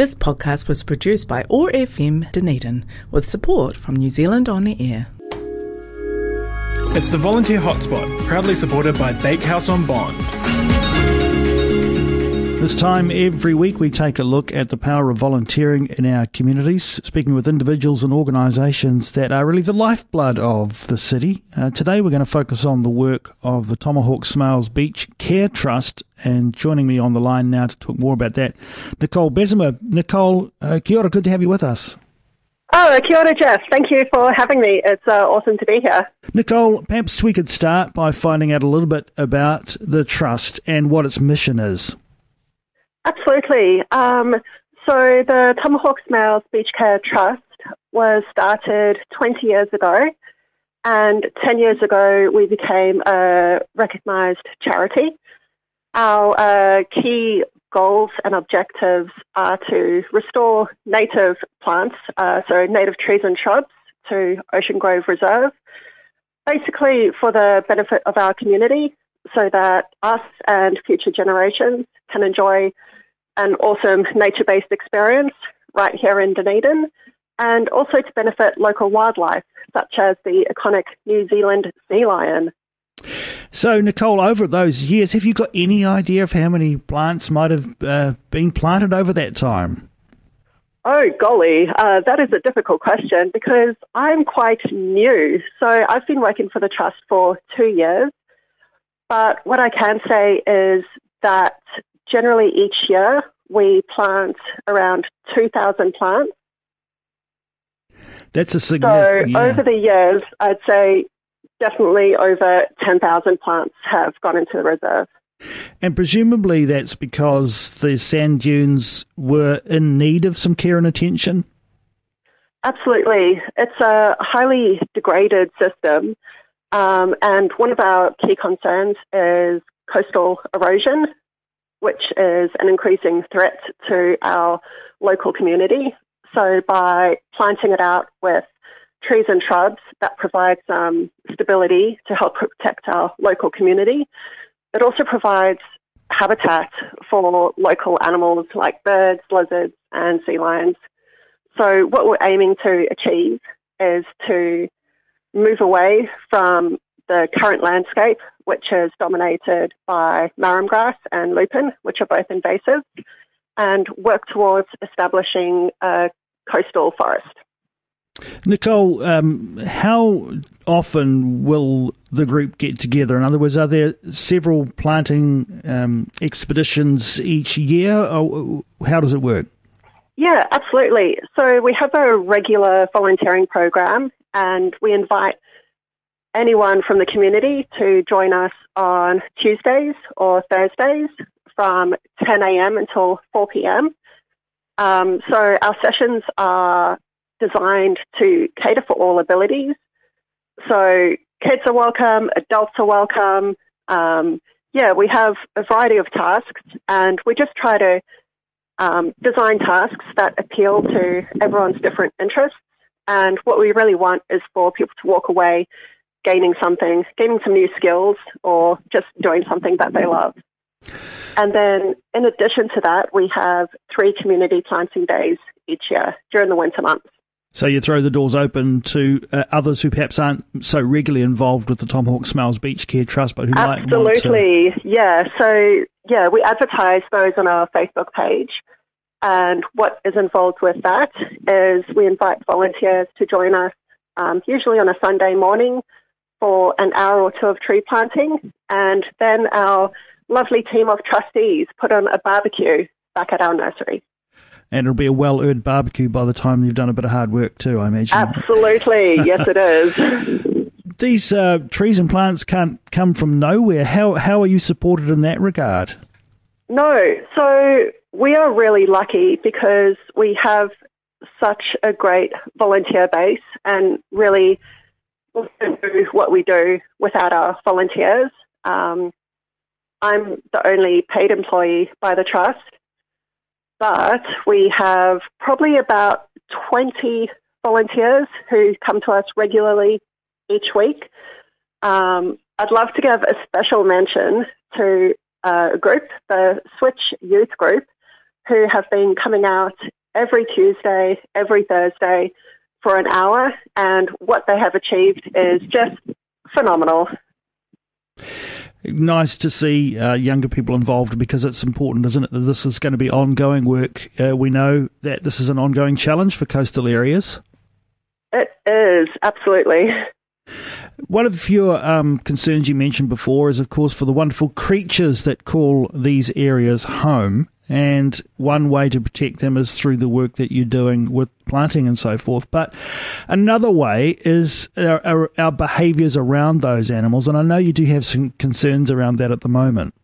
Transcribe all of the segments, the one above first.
This podcast was produced by OAR FM Dunedin with support from New Zealand On Air. It's the Volunteer Hotspot, proudly supported by Bakehouse on Bond. This time every week, we take a look at the power of volunteering in our communities, speaking with individuals and organisations that are really the lifeblood of the city. Uh, today, we're going to focus on the work of the Tomahawk Smaills Beach Care Trust. And joining me on the line now to talk more about that, Nicole Bezemer. Nicole, uh, kia ora, good to have you with us. Oh, kia ora, Jeff. Thank you for having me. It's uh, awesome to be here. Nicole, perhaps we could start by finding out a little bit about the trust and what its mission is. Absolutely. Um, so the Tomahawk Smaills Beach Care Trust was started 20 years ago, and 10 years ago we became a recognised charity. Our uh, key goals and objectives are to restore native plants, uh, so native trees and shrubs, to Ocean Grove Reserve, basically for the benefit of our community so that us and future generations can enjoy an awesome nature based experience right here in Dunedin and also to benefit local wildlife, such as the iconic New Zealand sea lion. So, Nicole, over those years, have you got any idea of how many plants might have uh, been planted over that time? Oh, golly, uh, that is a difficult question because I'm quite new. So, I've been working for the Trust for two years. But what I can say is that generally each year we plant around 2,000 plants. That's a significant. So yeah. over the years, I'd say definitely over 10,000 plants have gone into the reserve. And presumably that's because the sand dunes were in need of some care and attention? Absolutely. It's a highly degraded system. Um, and one of our key concerns is coastal erosion which is an increasing threat to our local community. So by planting it out with trees and shrubs, that provides um, stability to help protect our local community. It also provides habitat for local animals like birds, lizards, and sea lions. So what we're aiming to achieve is to move away from the current landscape, which is dominated by marram grass and lupin, which are both invasive, and work towards establishing a coastal forest. Nicole, um, how often will the group get together? In other words, are there several planting um, expeditions each year, or how does it work? Yeah, absolutely. So we have a regular volunteering program, and we invite anyone from the community to join us on Tuesdays or Thursdays from 10 a.m. until 4 p.m. Um, so our sessions are designed to cater for all abilities. So kids are welcome, adults are welcome. Um, yeah, we have a variety of tasks, and we just try to um, design tasks that appeal to everyone's different interests. And what we really want is for people to walk away gaining something, gaining some new skills, or just doing something that they love. And then, in addition to that, we have three community planting days each year during the winter months. So you throw the doors open to uh, others who perhaps aren't so regularly involved with the Tomahawk Smaills Beach Care Trust, but who Absolutely. might Absolutely, to... yeah. So yeah, we advertise those on our Facebook page, and what is involved with that is we invite volunteers to join us, um, usually on a Sunday morning, for an hour or two of tree planting, and then our lovely team of trustees put on a barbecue back at our nursery. And it'll be a well earned barbecue by the time you've done a bit of hard work too, I imagine. Absolutely, yes, it is. These uh, trees and plants can't come from nowhere. How how are you supported in that regard? No, so we are really lucky because we have such a great volunteer base and really also do what we do without our volunteers. Um, I'm the only paid employee by the trust, but we have probably about 20 volunteers who come to us regularly each week. Um, I'd love to give a special mention to a group, the Switch Youth Group, who have been coming out every Tuesday, every Thursday for an hour, and what they have achieved is just phenomenal. Nice to see uh, younger people involved because it's important, isn't it, that this is going to be ongoing work. Uh, we know that this is an ongoing challenge for coastal areas. It is, absolutely. One of your um, concerns you mentioned before is, of course, for the wonderful creatures that call these areas home. And one way to protect them is through the work that you're doing with planting and so forth. But another way is our, our, our behaviours around those animals. And I know you do have some concerns around that at the moment.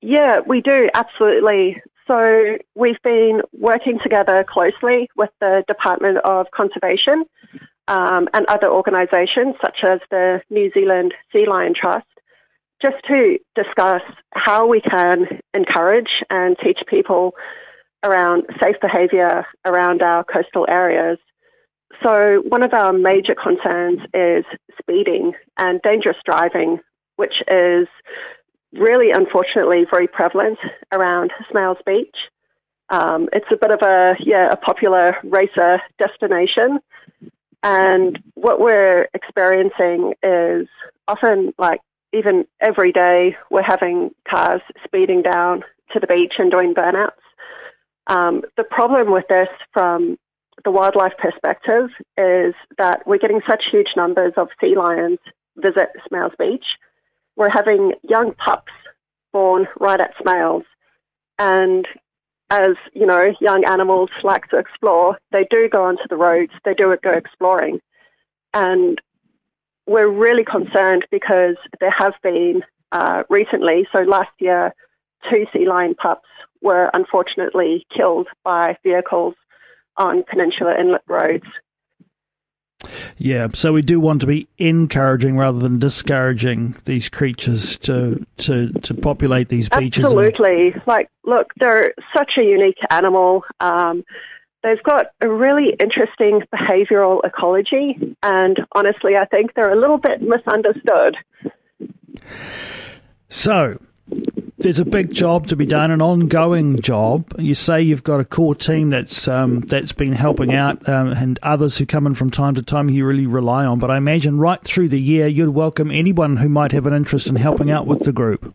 Yeah, we do, absolutely. So we've been working together closely with the Department of Conservation um, and other organisations such as the New Zealand Sea Lion Trust just to discuss how we can encourage and teach people around safe behaviour around our coastal areas. So, one of our major concerns is speeding and dangerous driving, which is really unfortunately very prevalent around Smaills Beach. Um, it's a bit of a yeah a popular racer destination, and what we're experiencing is often like even every day we're having cars speeding down to the beach and doing burnouts. Um, the problem with this from the wildlife perspective is that we're getting such huge numbers of sea lions visit Smaills Beach. We're having young pups born right at Smaills. And as, you know, young animals like to explore, they do go onto the roads, they do go exploring. And we're really concerned because there have been uh, recently, so last year, two sea lion pups were unfortunately killed by vehicles on Peninsula Inlet roads. Yeah, so we do want to be encouraging rather than discouraging these creatures to to, to populate these beaches. Absolutely. And... Like, look, they're such a unique animal. Um, They've got a really interesting behavioral ecology, and honestly, I think they're a little bit misunderstood. So, there's a big job to be done, an ongoing job. You say you've got a core team that's um, that's been helping out, um, and others who come in from time to time you really rely on. But I imagine right through the year you'd welcome anyone who might have an interest in helping out with the group.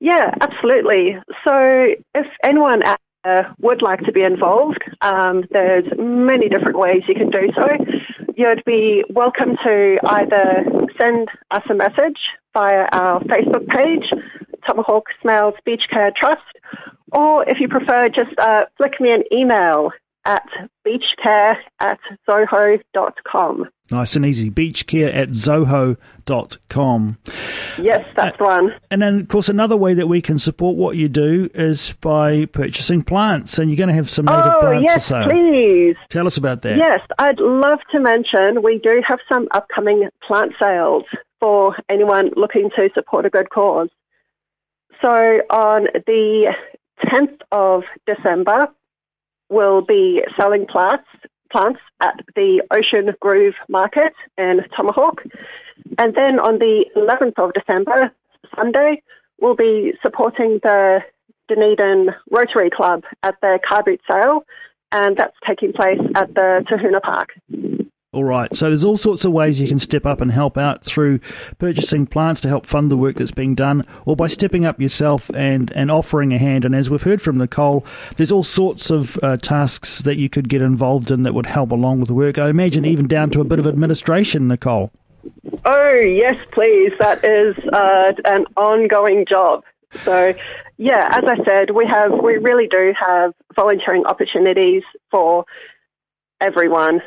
Yeah, absolutely. So if anyone uh, would like to be involved, um, there's many different ways you can do so. You'd be welcome to either send us a message via our Facebook page, Tomahawk Smaills Beach Care Trust, or if you prefer, just uh, flick me an email at beachcare at zoho.com. Nice and easy. Beachcare at zoho.com. Yes, uh, that's the one. And then, of course, another way that we can support what you do is by purchasing plants. And you're going to have some native oh, plants yes, for sale. please. Tell us about that. Yes, I'd love to mention we do have some upcoming plant sales for anyone looking to support a good cause. So on the 10th of December, we'll be selling plants plants at the Ocean Grove Market in Tomahawk. And then on the 11th of December, Sunday, we'll be supporting the Dunedin Rotary Club at their car boot sale, and that's taking place at the Tahuna Park. All right. So there's all sorts of ways you can step up and help out through purchasing plants to help fund the work that's being done, or by stepping up yourself and, and offering a hand. And as we've heard from Nicole, there's all sorts of uh, tasks that you could get involved in that would help along with the work. I imagine even down to a bit of administration, Nicole. Oh yes, please. That is uh, an ongoing job. So, yeah, as I said, we have we really do have volunteering opportunities for everyone.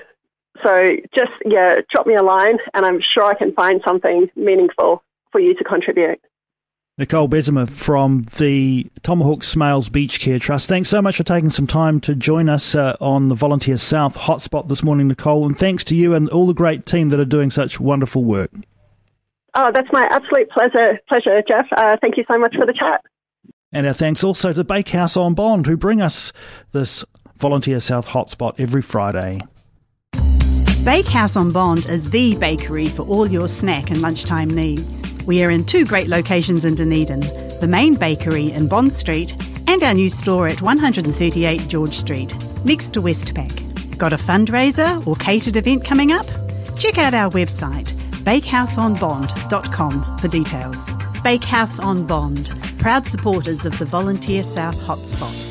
So just, yeah, drop me a line and I'm sure I can find something meaningful for you to contribute. Nicole Bezemer from the Tomahawk Smaills Beach Care Trust. Thanks so much for taking some time to join us uh, on the Volunteer South hotspot this morning, Nicole. And thanks to you and all the great team that are doing such wonderful work. Oh, that's my absolute pleasure, pleasure, Jeff. Uh, thank you so much for the chat. And our thanks also to Bakehouse on Bond, who bring us this Volunteer South hotspot every Friday. Bakehouse on Bond is the bakery for all your snack and lunchtime needs. We are in two great locations in Dunedin the main bakery in Bond Street and our new store at 138 George Street. next to Westpac. Got a fundraiser or catered event coming up? Check out our website, bakehouseonbond.com for details. Bakehouse on Bond, proud supporters of the Volunteer South Hotspot.